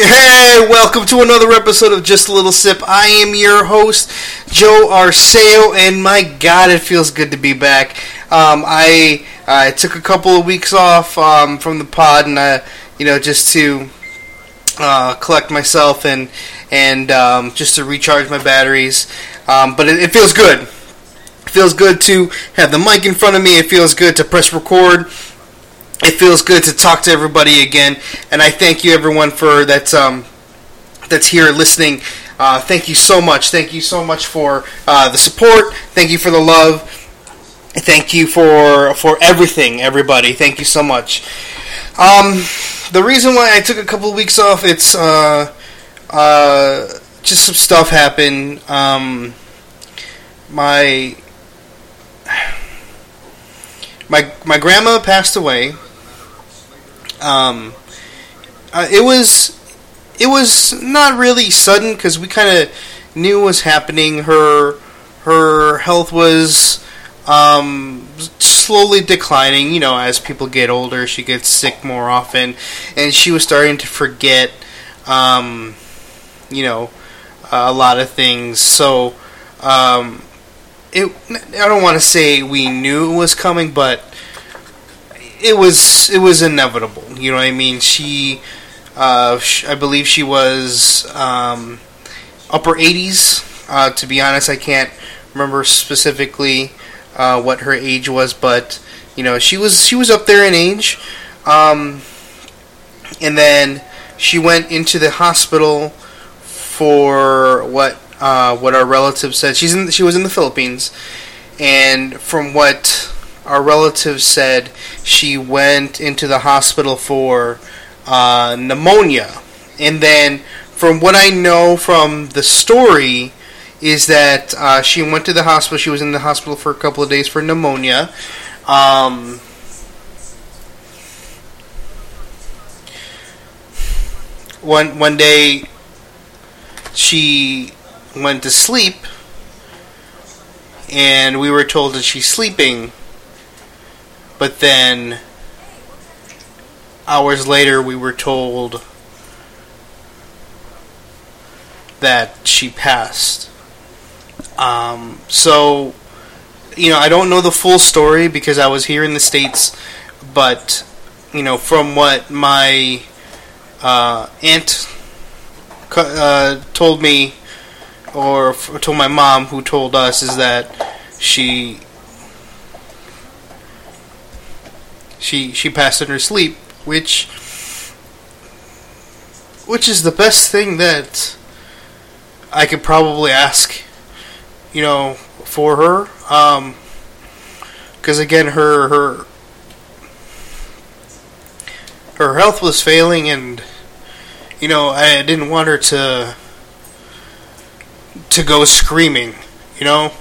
Hey, welcome to another episode of Just a Little Sip. I am your host, Joe Arceo, and my God, it feels good to be back. Um, I I took a couple of weeks off um, from the pod, and uh, you know, just to uh, collect myself and and um, just to recharge my batteries. Um, but it, it feels good. It feels good to have the mic in front of me. It feels good to press record it feels good to talk to everybody again, and I thank you everyone for that. Um, that's here listening. Uh, thank you so much. Thank you so much for uh, the support. Thank you for the love. Thank you for for everything, everybody. Thank you so much. Um, the reason why I took a couple of weeks off, it's uh, uh, just some stuff happened. Um, my my my grandma passed away um, uh, it was it was not really sudden because we kind of knew what was happening. Her her health was um, slowly declining. You know, as people get older, she gets sick more often, and she was starting to forget. Um, you know, a lot of things. So, um, it. I don't want to say we knew it was coming, but it was it was inevitable. You know what I mean? She, uh, I believe she was um, upper 80s. Uh, to be honest, I can't remember specifically uh, what her age was, but you know she was she was up there in age. Um, and then she went into the hospital for what uh, what our relatives said. She's in she was in the Philippines, and from what our relatives said she went into the hospital for uh, pneumonia. And then, from what I know from the story, is that uh, she went to the hospital. She was in the hospital for a couple of days for pneumonia. Um, one one day, she went to sleep, and we were told that she's sleeping but then hours later, we were told that she passed. Um, so, you know, I don't know the full story because I was here in the States, but, you know, from what my uh, aunt uh, told me, or told my mom, who told us, is that she she she passed in her sleep, which which is the best thing that I could probably ask, you know, for her. Because um, again, her her her health was failing, and you know, I didn't want her to to go screaming. You know,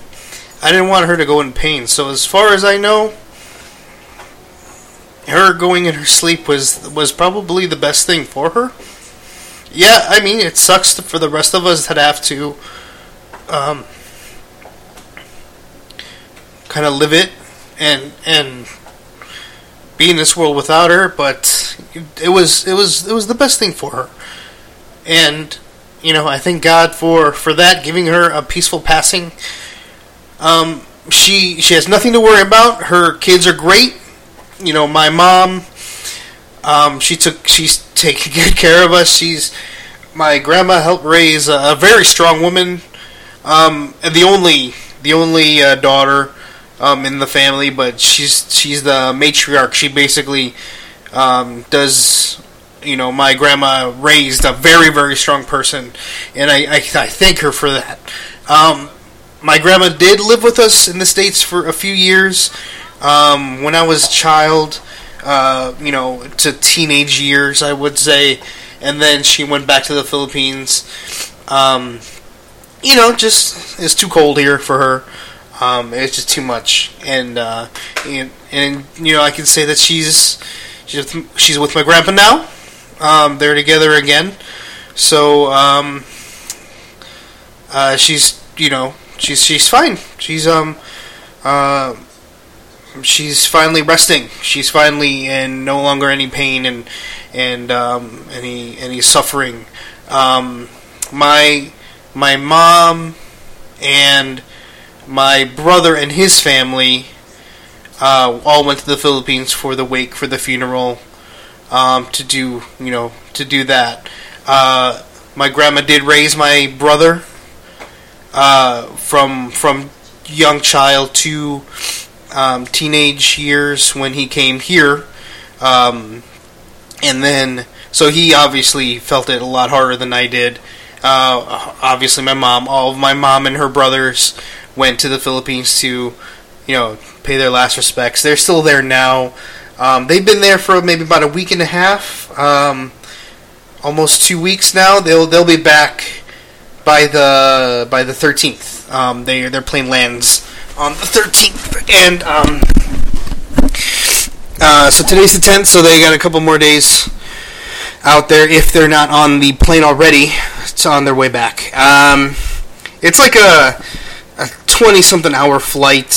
I didn't want her to go in pain. So as far as I know her going in her sleep was was probably the best thing for her. Yeah, I mean it sucks for the rest of us that have to um, kind of live it and and be in this world without her, but it was it was it was the best thing for her. And you know, I thank God for for that giving her a peaceful passing. Um, she she has nothing to worry about. Her kids are great you know, my mom, um, she took, she's taking good care of us. She's, my grandma helped raise a, a very strong woman, um, and the only, the only uh, daughter um, in the family, but she's she's the matriarch. She basically um, does, you know, my grandma raised a very very strong person, and I I, I thank her for that. Um, my grandma did live with us in the states for a few years. Um, when I was a child, uh, you know, to teenage years, I would say, and then she went back to the Philippines. Um, you know, just it's too cold here for her. Um, it's just too much, and, uh, and and you know, I can say that she's she's with, she's with my grandpa now. Um, they're together again, so um, uh, she's you know she's she's fine. She's um uh, she's finally resting. She's finally in no longer any pain and and um, any any suffering. Um, my my mom and my brother and his family uh, all went to the Philippines for the wake for the funeral um, to do you know to do that. Uh, my grandma did raise my brother uh, from from young child to um, teenage years when he came here, um, and then so he obviously felt it a lot harder than I did. Uh, obviously, my mom, all of my mom and her brothers went to the Philippines to, you know, pay their last respects. They're still there now. Um, they've been there for maybe about a week and a half, um, almost two weeks now. They'll they'll be back by the by the thirteenth. Um, they their plane lands on the thirteenth, and um, uh, so today's the tenth. So they got a couple more days out there if they're not on the plane already. It's on their way back. Um, it's like a a twenty something hour flight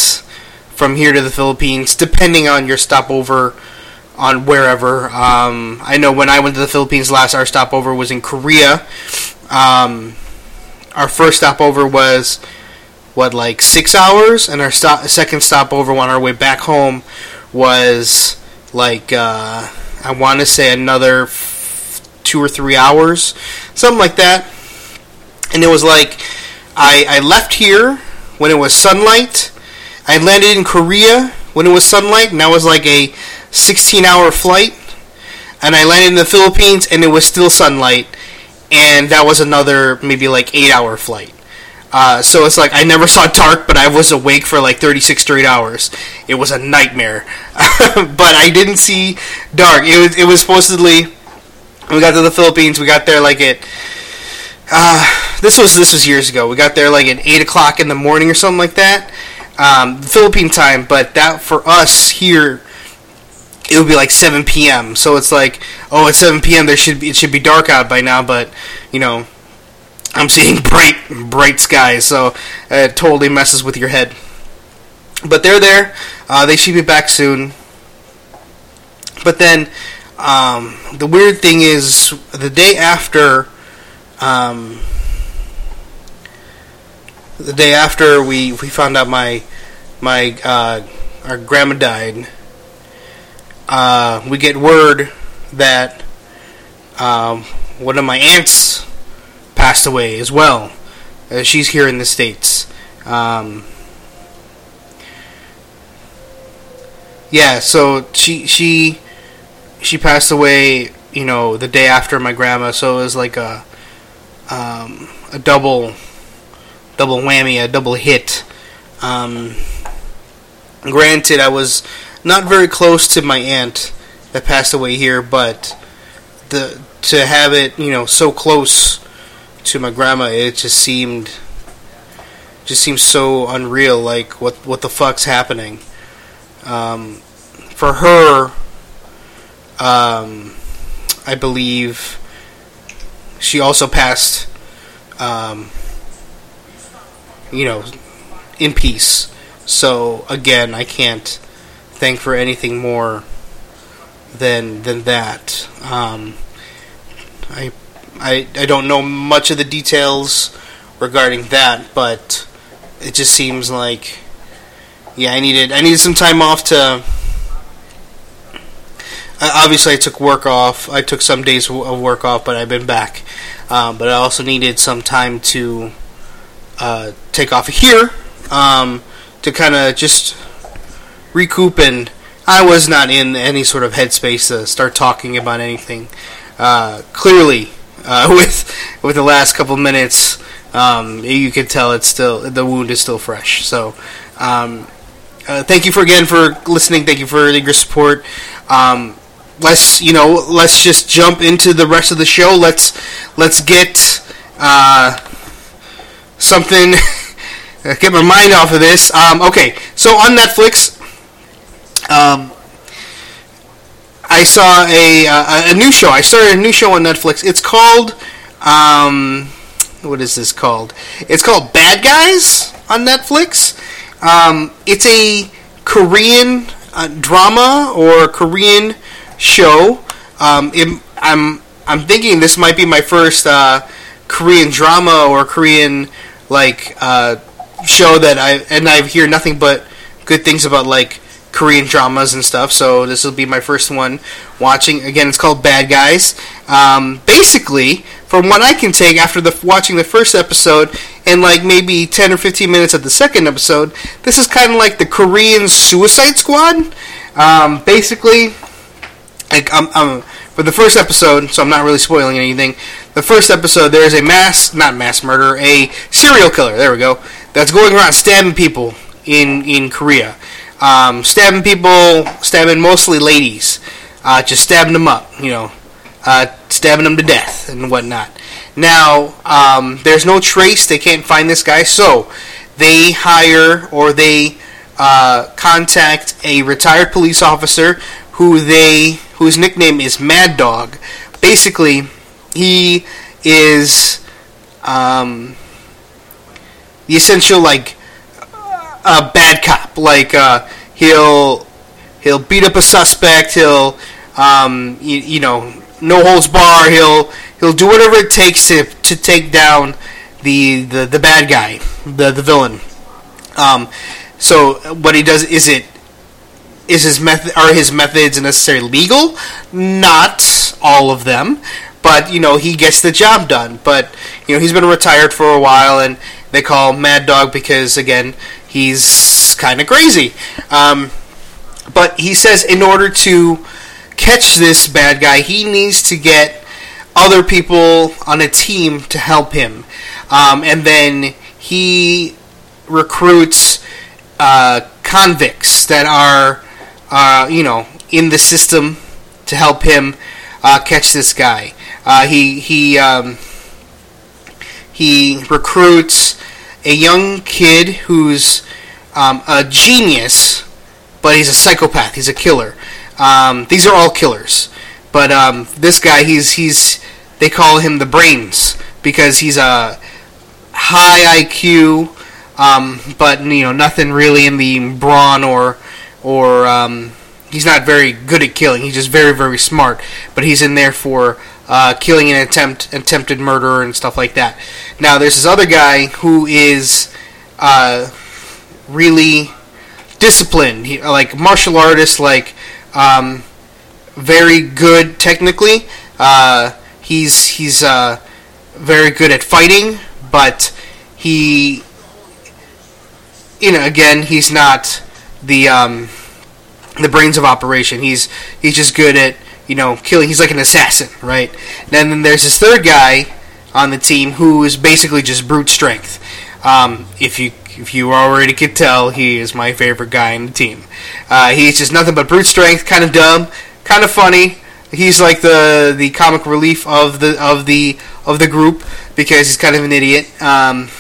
from here to the Philippines, depending on your stopover on wherever. Um, I know when I went to the Philippines last, our stopover was in Korea. Um, our first stopover was what like six hours, and our stop, second stopover on our way back home was like uh, I want to say another f- two or three hours, something like that. And it was like I, I left here when it was sunlight I landed in Korea when it was sunlight, and that was like a 16 hour flight. And I landed in the Philippines, and it was still sunlight, and that was another maybe like 8 hour flight. Uh, so it's like I never saw dark, but I was awake for like 36 straight hours. It was a nightmare. but I didn't see dark. It was, it was supposedly. We got to the Philippines. We got there like at. Uh, this was this was years ago. We got there like at eight o'clock in the morning or something like that, um, Philippine time, but that for us here, it would be like 7 p.m. So it's like, oh, at 7 p.m. there should be it should be dark out by now, but you know, I'm seeing bright bright skies, so it totally messes with your head. But they're there. Uh, they should be back soon. But then, um, the weird thing is, the day after. Um, the day after we, we found out my my uh, our grandma died, uh, we get word that um, one of my aunts passed away as well. Uh, she's here in the states. Um, yeah, so she she she passed away. You know, the day after my grandma, so it was like a um, a double double whammy, a double hit. Um, granted, I was not very close to my aunt that passed away here, but the to have it, you know, so close to my grandma, it just seemed just seems so unreal. Like what what the fuck's happening? Um, for her, um, I believe she also passed um, you know, in peace. So again, I can't thank for anything more than than that. Um, I, I I don't know much of the details regarding that, but it just seems like yeah, I needed I needed some time off to. Obviously, I took work off. I took some days of work off, but I've been back. Um, but I also needed some time to uh, take off here um, to kind of just recoup and I was not in any sort of headspace to start talking about anything. Uh, clearly, uh, with with the last couple minutes, um, you can tell it's still the wound is still fresh. So, um, uh, thank you for again for listening. Thank you for your support. Um, let's you know let's just jump into the rest of the show. Let's let's get uh, something. get my mind off of this. Um, okay, so on Netflix, um, I saw a, uh, a new show. I started a new show on Netflix. It's called um, what is this called? It's called Bad Guys on Netflix. Um, it's a Korean uh, drama or Korean show. Um, it, I'm I'm thinking this might be my first uh, Korean drama or Korean like uh, show that I and I hear nothing but good things about like Korean dramas and stuff. So this will be my first one watching. Again, it's called Bad Guys. Um, basically, from what I can take after the watching the first episode and like maybe ten or fifteen minutes of the second episode, this is kind of like the Korean Suicide Squad. Um, basically, like I'm, I'm for the first episode, so I'm not really spoiling anything. The first episode, there's a mass, not mass murder, a serial killer. There we go. That's going around stabbing people in in Korea, um, stabbing people, stabbing mostly ladies, uh, just stabbing them up, you know, uh, stabbing them to death and whatnot. Now, um, there's no trace. They can't find this guy, so they hire or they uh, contact a retired police officer who they whose nickname is Mad Dog. Basically, he is um, the essential like a bad cop. Like uh, he'll he'll beat up a suspect. He'll um, you, you, know no holds bar. He'll he'll do whatever it takes to to take down the the, the bad guy, the the villain. Um, so what he does is it is his method are his methods necessarily legal? Not all of them, but you know he gets the job done. But you know he's been retired for a while, and they call Mad Dog because again he's kind of crazy. Um, but he says in order to catch this bad guy, he needs to get other people on a team to help him, um, and then he recruits uh, convicts that are uh, you know, in the system to help him uh, catch this guy. Uh, he he um, he recruits a young kid who's um, a genius, but he's a psychopath. He's a killer. Um, these are all killers, but um, this guy he's he's they call him the brains because he's a high IQ, um, but you know nothing really in the brawn or or um, he's not very good at killing. He's just very, very smart. But he's in there for uh, killing an attempt, attempted murder, and stuff like that. Now, there's this other guy who is uh, really disciplined, he, like martial artist, like um, very good technically. Uh, he's he's uh, very good at fighting, but he, you know, again, he's not the um, the brains of operation. He's he's just good at you know killing. He's like an assassin, right? And then there's this third guy on the team who is basically just brute strength. Um, if you if you already could tell, he is my favorite guy in the team. Uh, he's just nothing but brute strength, kind of dumb, kind of funny. He's like the the comic relief of the of the of the group because he's kind of an idiot. Um,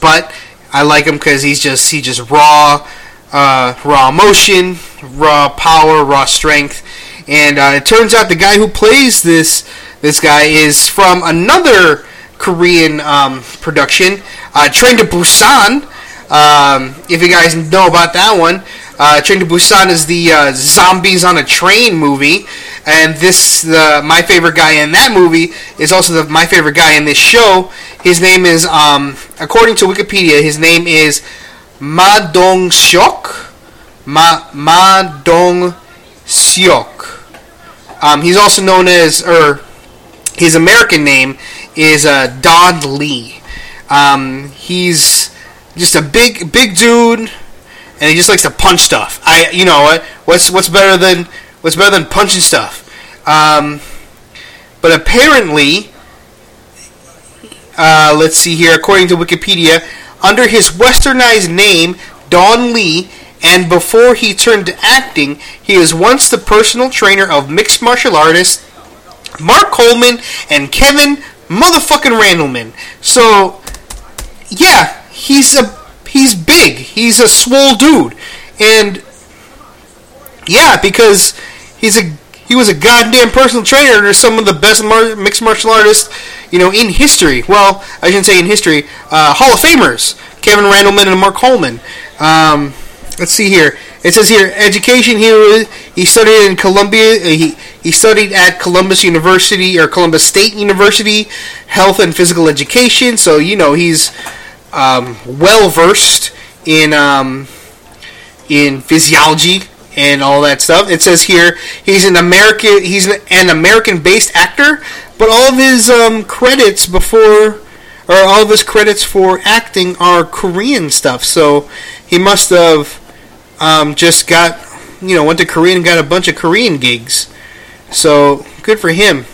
but I like him because he's just he just raw uh, raw emotion, raw power, raw strength. And uh, it turns out the guy who plays this this guy is from another Korean um, production, uh, Train to Busan. Um, if you guys know about that one, uh, Train to Busan is the uh, zombies on a train movie, and this the my favorite guy in that movie is also the, my favorite guy in this show. His name is, um, according to Wikipedia, his name is Ma Dong Seok. Ma Ma Dong Seok. Um, he's also known as, or his American name is uh, Don Lee. Um, he's just a big big dude, and he just likes to punch stuff. I, you know what? What's what's better than what's better than punching stuff? Um, but apparently, uh, let's see here. According to Wikipedia, under his westernized name, Don Lee, and before he turned to acting, he was once the personal trainer of mixed martial artists Mark Coleman and Kevin motherfucking Randleman. So, yeah, he's a he's big. He's a swole dude, and yeah, because he's a he was a goddamn personal trainer to some of the best mar- mixed martial artists, you know, in history. Well, I shouldn't say in history. Uh, Hall of Famers, Kevin Randleman and Mark Coleman. Um, let's see here. it says here education. He he studied in Columbia. uh, He he studied at Columbus University or Columbus State University, health and physical education. So you know he's um, well versed in um, in physiology and all that stuff. It says here he's an American he's an, an American based actor, but all of his um, credits before or all of his credits for acting are Korean stuff. So he must have um, just got you know went to Korea and got a bunch of Korean gigs. So good for him.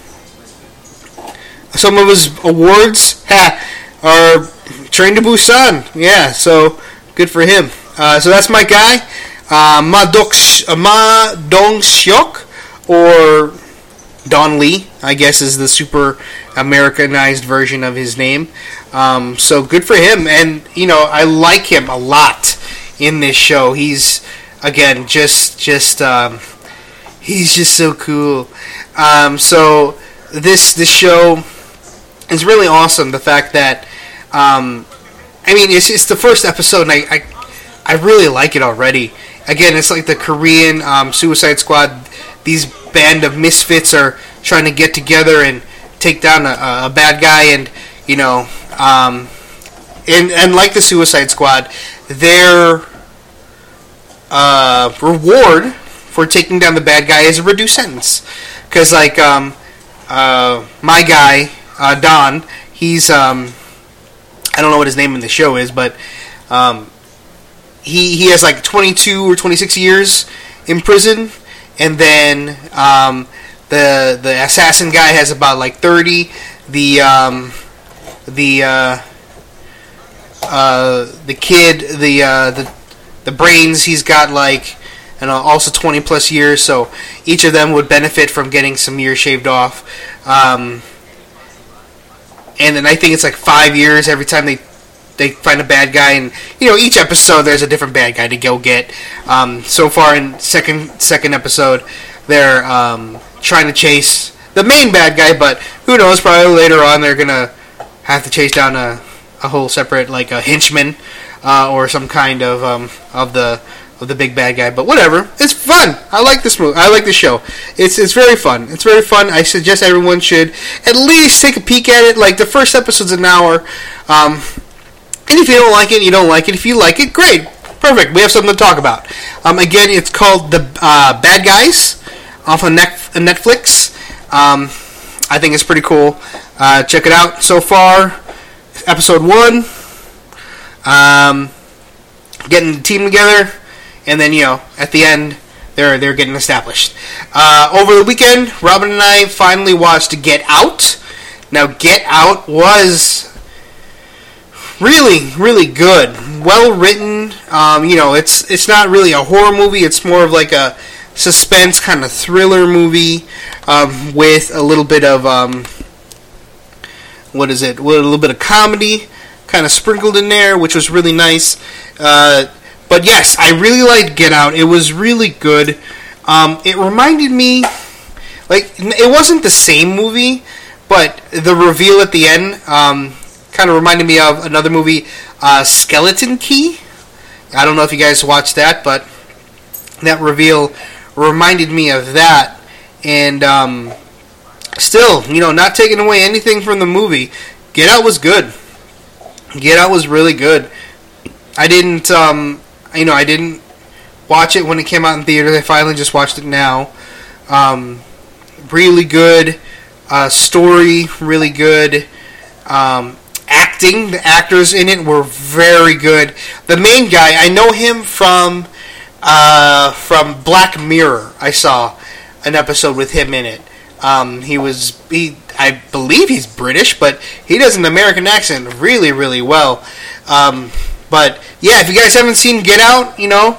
Some of his awards ha, are Train to Busan. Yeah, so good for him. Uh, so that's my guy, uh, Ma uh, Ma Dong Seok, or Don Lee, I guess, is the super Americanized version of his name. Um, so good for him, and you know I like him a lot in this show. He's again just just um, he's just so cool. Um, so this this show is really awesome. The fact that um, I mean it's it's the first episode, and I, I I really like it already. Again, it's like the Korean um, Suicide Squad. These band of misfits are trying to get together and take down a, a bad guy, and you know, um, and and like the Suicide Squad, their uh, reward for taking down the bad guy is a reduced sentence. Because like um, uh, my guy uh, Don, he's um, I don't know what his name in the show is, but um, he he has like 22 or 26 years in prison, and then um, the the assassin guy has about like 30. The um, the uh, uh, the kid the uh, the the brains he's got like and also 20 plus years. So each of them would benefit from getting some years shaved off. Um, and then I think it's like five years every time they they find a bad guy, and you know each episode there's a different bad guy to go get. Um, so far in second second episode, they're um, trying to chase the main bad guy, but who knows? Probably later on they're gonna have to chase down a, a whole separate like a henchman uh, or some kind of um, of the of the big bad guy. But whatever, it's fun. I like this movie. I like the show. It's it's very fun. It's very fun. I suggest everyone should at least take a peek at it. Like the first episode's an hour. Um, and if you don't like it, you don't like it. If you like it, great, perfect. We have something to talk about. Um, again, it's called the uh, Bad Guys off of Netflix. Um, I think it's pretty cool. Uh, check it out. So far, episode one. Um, getting the team together, and then you know at the end they're they're getting established. Uh, over the weekend, Robin and I finally watched Get Out. Now, Get Out was really really good, well written. Um, you know, it's it's not really a horror movie. It's more of like a suspense kind of thriller movie um, with a little bit of um, what is it? With a little bit of comedy kind of sprinkled in there, which was really nice. Uh, but yes, I really liked Get Out. It was really good. Um, it reminded me, like, it wasn't the same movie, but the reveal at the end um, kind of reminded me of another movie, uh, Skeleton Key. I don't know if you guys watched that, but that reveal reminded me of that. And um, still, you know, not taking away anything from the movie, Get Out was good. Get Out was really good. I didn't, um, you know, I didn't watch it when it came out in theaters. I finally just watched it now. Um, really good uh, story, really good um, acting. The actors in it were very good. The main guy, I know him from uh, from Black Mirror. I saw an episode with him in it. Um, he was he I believe he's British, but he does an American accent really really well. Um, but yeah, if you guys haven't seen Get Out, you know,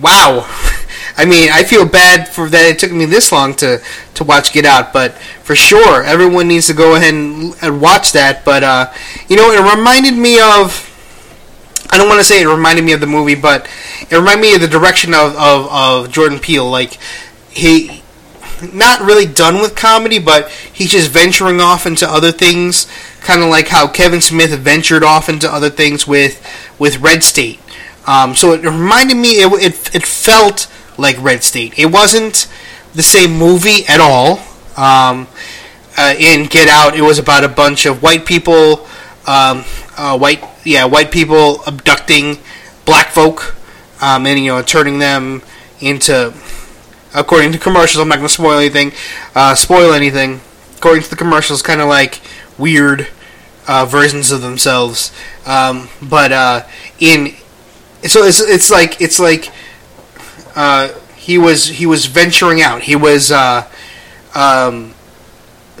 wow. I mean, I feel bad for that it took me this long to, to watch Get Out, but for sure, everyone needs to go ahead and, and watch that. But uh, you know, it reminded me of. I don't want to say it reminded me of the movie, but it reminded me of the direction of, of, of Jordan Peele. Like he, not really done with comedy, but he's just venturing off into other things, kind of like how Kevin Smith ventured off into other things with with Red State. Um, so it reminded me. It, it it felt like Red State. It wasn't the same movie at all. Um, uh, in Get Out, it was about a bunch of white people, um, uh, white yeah, white people abducting black folk, um, and you know turning them into, according to commercials. I'm not going to spoil anything. Uh, spoil anything. According to the commercials, kind of like weird uh, versions of themselves. Um, but uh, in so it's it's like it's like uh, he was he was venturing out. He was uh, um,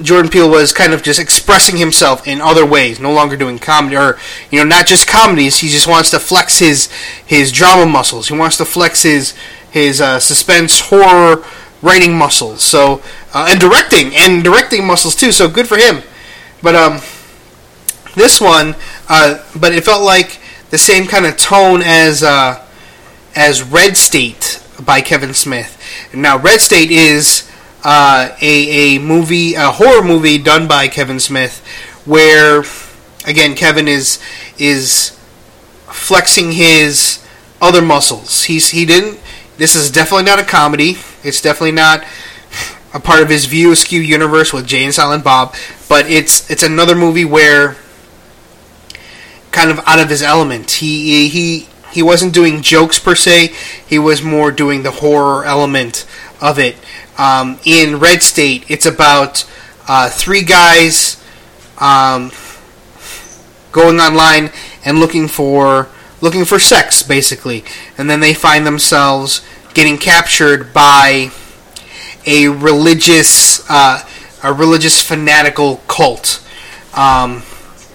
Jordan Peele was kind of just expressing himself in other ways, no longer doing comedy or you know not just comedies. He just wants to flex his his drama muscles. He wants to flex his his uh, suspense horror writing muscles. So uh, and directing and directing muscles too. So good for him. But um, this one, uh, but it felt like the same kind of tone as uh, as Red State by Kevin Smith. Now Red State is uh, a a movie, a horror movie done by Kevin Smith, where again Kevin is is flexing his other muscles. He's he didn't. This is definitely not a comedy. It's definitely not a part of his View Askew universe with Jay and Silent Bob. But it's it's another movie where kind of out of his element. He he he wasn't doing jokes per se. He was more doing the horror element of it. Um, in Red State, it's about uh, three guys um, going online and looking for looking for sex, basically, and then they find themselves getting captured by a religious uh, a religious fanatical cult um,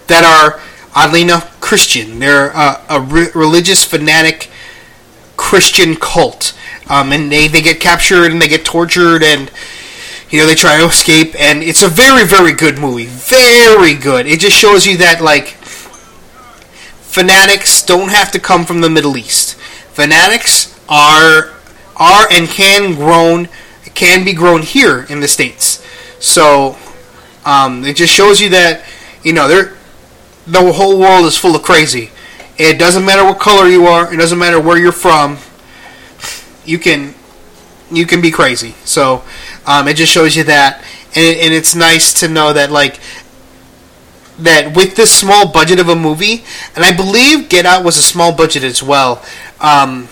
that are oddly enough Christian. They're a, a re- religious fanatic Christian cult, um, and they they get captured and they get tortured and. You know, they try to escape, and it's a very, very good movie. Very good. It just shows you that, like, fanatics don't have to come from the Middle East. Fanatics are are and can grown can be grown here in the states. So um, it just shows you that you know there the whole world is full of crazy. It doesn't matter what color you are. It doesn't matter where you're from. You can you can be crazy. So um, it just shows you that, and, and it's nice to know that like that with this small budget of a movie, and I believe Get Out was a small budget as well. Um,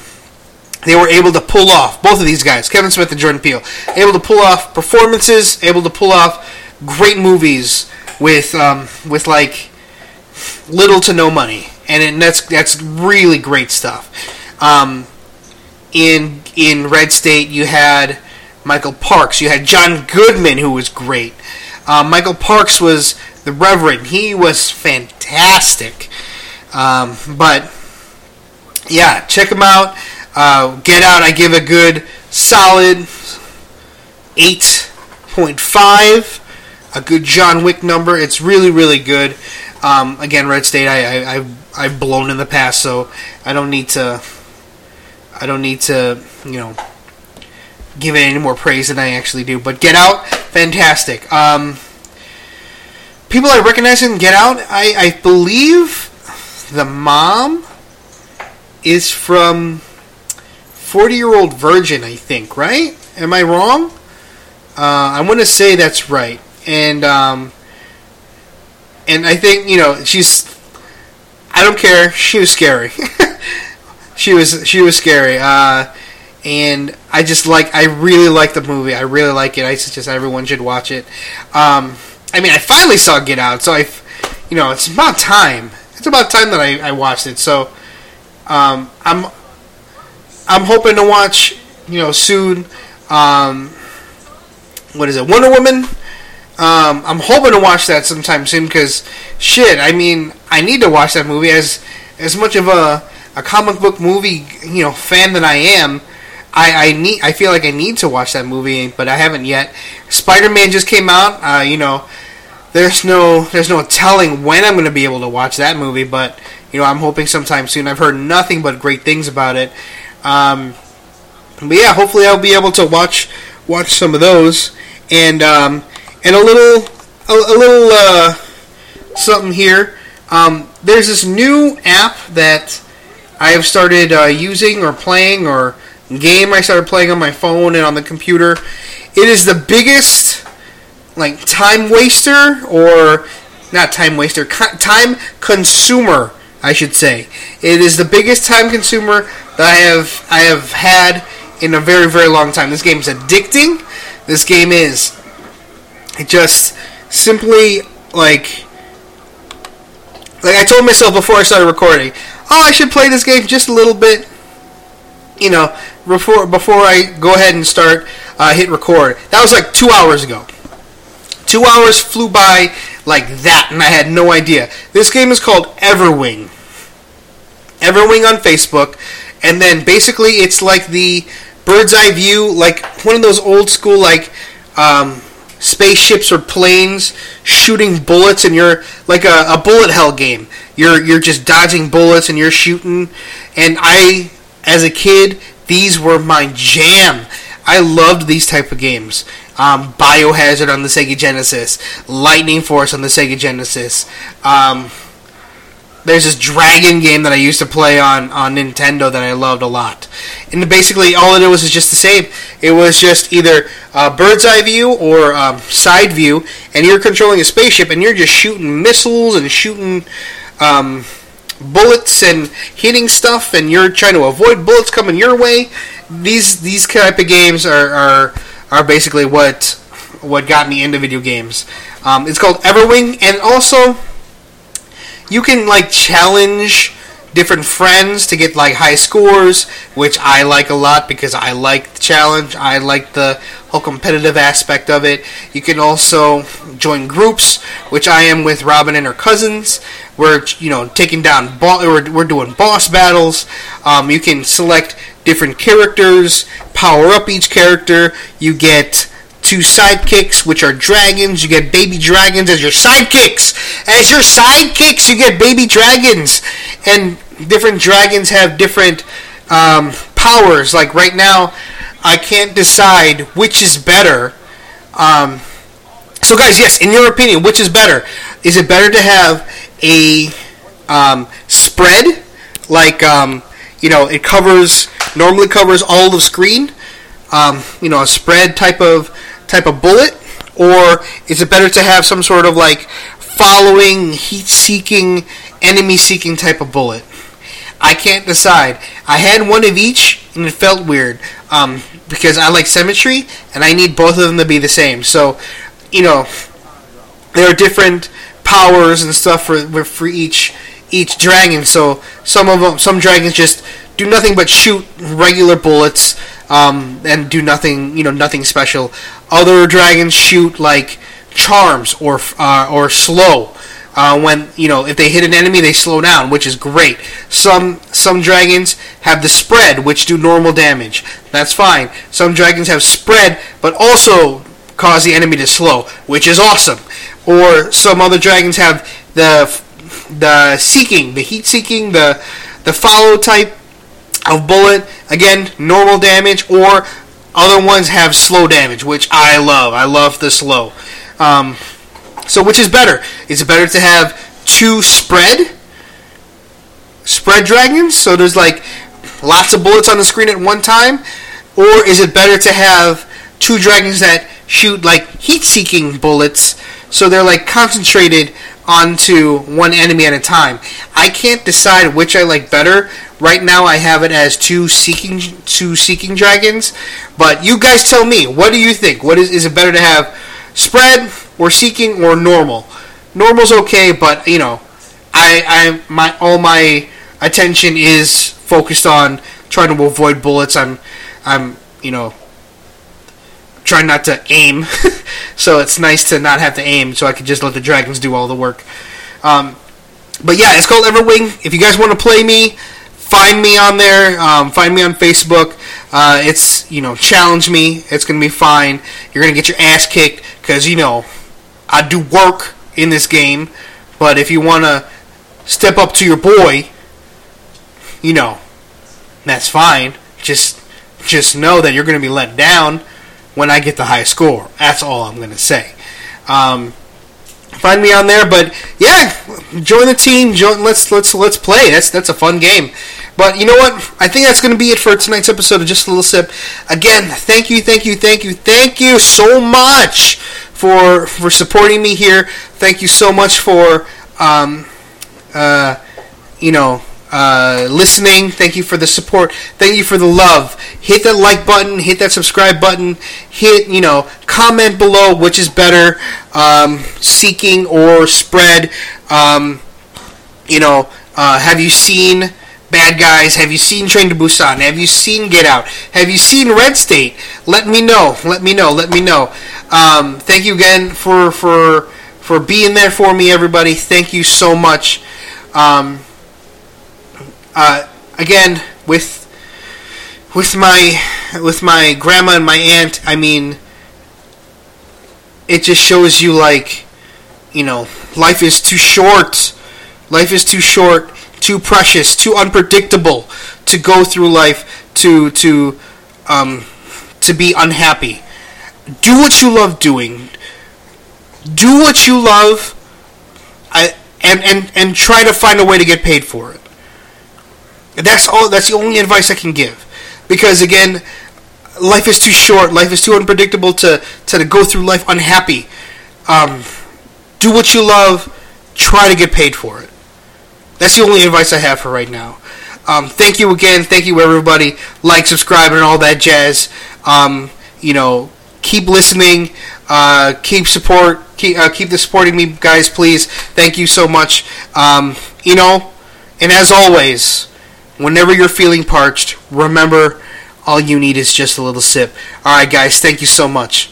they were able to pull off both of these guys, Kevin Smith and Jordan Peele, able to pull off performances, able to pull off great movies with um, with like little to no money, and that's that's really great stuff. Um, in in Red State, you had Michael Parks, you had John Goodman, who was great. Um, Michael Parks was the Reverend; he was fantastic. Um, but yeah, check him out. Uh, Get Out, I give a good solid 8.5. A good John Wick number. It's really, really good. Um, again, Red State, I, I, I've, blown in the past, so I don't need to. I don't need to, you know, give it any more praise than I actually do. But Get Out, fantastic. Um, people I recognize in Get Out, I, I believe the mom is from 40 Year Old Virgin, I think, right? Am I wrong? Uh, I want to say that's right. And, um, and I think, you know, she's. I don't care. She was scary. she was she was scary. Uh, and I just like I really like the movie. I really like it. I suggest everyone should watch it. Um, I mean, I finally saw Get Out, so I, you know, it's about time. It's about time that I, I watched it. So um, I'm I'm hoping to watch, you know, soon. Um, what is it? Wonder Woman. Um, I'm hoping to watch that sometime soon because shit. I mean, I need to watch that movie as as much of a a comic book movie you know fan that I am. I, I need I feel like I need to watch that movie, but I haven't yet. Spider Man just came out. Uh, you know, there's no there's no telling when I'm going to be able to watch that movie, but you know I'm hoping sometime soon. I've heard nothing but great things about it. Um, but yeah, hopefully I'll be able to watch watch some of those and um, and a little a, a little uh, something here. Um, there's this new app that I have started uh, using or playing or game I started playing on my phone and on the computer. It is the biggest like time waster or not time waster, time consumer, I should say. It is the biggest time consumer that I have I have had in a very very long time. This game is addicting. This game is it just simply like like I told myself before I started recording, oh, I should play this game just a little bit. You know, before before I go ahead and start uh, hit record. That was like two hours ago. Two hours flew by like that, and I had no idea. This game is called Everwing. Everwing on Facebook, and then basically it's like the bird's eye view, like one of those old school like um, spaceships or planes shooting bullets, and you're like a, a bullet hell game. You're you're just dodging bullets and you're shooting. And I, as a kid, these were my jam. I loved these type of games. Um, Biohazard on the Sega Genesis, Lightning Force on the Sega Genesis. Um, there's this dragon game that I used to play on, on Nintendo that I loved a lot. And basically, all it was is just the same. It was just either bird's eye view or um, side view, and you're controlling a spaceship, and you're just shooting missiles and shooting um, bullets and hitting stuff, and you're trying to avoid bullets coming your way. These these type of games are are, are basically what what got me into video games. Um, it's called Everwing, and also you can like challenge different friends to get like high scores, which I like a lot because I like the challenge. I like the whole competitive aspect of it. You can also join groups, which I am with Robin and her cousins. We're you know taking down bo- we're, we're doing boss battles. Um, you can select different characters, power up each character. You get two sidekicks, which are dragons. You get baby dragons as your sidekicks. As your sidekicks, you get baby dragons. And different dragons have different um, powers. Like right now, I can't decide which is better. Um, so, guys, yes, in your opinion, which is better? Is it better to have a um, spread, like um, you know, it covers normally covers all the screen, um, you know, a spread type of type of bullet, or is it better to have some sort of like following, heat seeking, enemy seeking type of bullet? I can't decide. I had one of each, and it felt weird um, because I like symmetry, and I need both of them to be the same. So, you know, there are different powers and stuff for for each each dragon. So some of them, some dragons just do nothing but shoot regular bullets um, and do nothing, you know, nothing special. Other dragons shoot like charms or uh, or slow. Uh, when you know if they hit an enemy, they slow down, which is great. Some some dragons have the spread, which do normal damage. That's fine. Some dragons have spread, but also cause the enemy to slow, which is awesome. Or some other dragons have the the seeking, the heat seeking, the the follow type of bullet. Again, normal damage, or other ones have slow damage, which I love. I love the slow. Um, so, which is better? Is it better to have two spread spread dragons? So there's like lots of bullets on the screen at one time, or is it better to have two dragons that shoot like heat-seeking bullets? So they're like concentrated onto one enemy at a time. I can't decide which I like better. Right now, I have it as two seeking two seeking dragons. But you guys tell me, what do you think? What is is it better to have spread or seeking or normal? Normal's okay, but you know, I I my all my attention is focused on trying to avoid bullets. I'm I'm you know trying not to aim, so it's nice to not have to aim, so I can just let the dragons do all the work. Um, but yeah, it's called Everwing. If you guys want to play me, find me on there. Um, find me on Facebook. Uh, it's you know challenge me. It's gonna be fine. You're gonna get your ass kicked because you know I do work in this game. But if you wanna step up to your boy, you know that's fine. Just just know that you're gonna be let down when I get the high score. That's all I'm going to say. Um, find me on there, but yeah, join the team. Join, let's let's let's play. That's that's a fun game. But you know what? I think that's going to be it for tonight's episode of Just a Little Sip. Again, thank you, thank you, thank you, thank you so much for for supporting me here. Thank you so much for um, uh, you know uh, listening. Thank you for the support. Thank you for the love. Hit that like button. Hit that subscribe button. Hit you know comment below which is better, um, seeking or spread. Um, you know, uh, have you seen Bad Guys? Have you seen Train to Busan? Have you seen Get Out? Have you seen Red State? Let me know. Let me know. Let me know. Um, thank you again for for for being there for me, everybody. Thank you so much. Um, uh, again, with with my with my grandma and my aunt, I mean, it just shows you like, you know, life is too short. Life is too short, too precious, too unpredictable to go through life to to um, to be unhappy. Do what you love doing. Do what you love. I, and, and, and try to find a way to get paid for it. That's all. That's the only advice I can give, because again, life is too short. Life is too unpredictable to to go through life unhappy. Um, do what you love. Try to get paid for it. That's the only advice I have for right now. Um, thank you again. Thank you everybody. Like, subscribe, and all that jazz. Um, you know, keep listening. Uh, keep support. Keep uh, keep the supporting me, guys. Please. Thank you so much. Um, you know, and as always whenever you're feeling parched, remember all you need is just a little sip. All right, guys, thank you so much.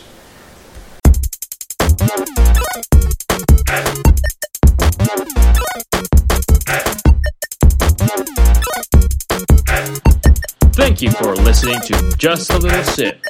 Thank you for listening to Just a Little Sip.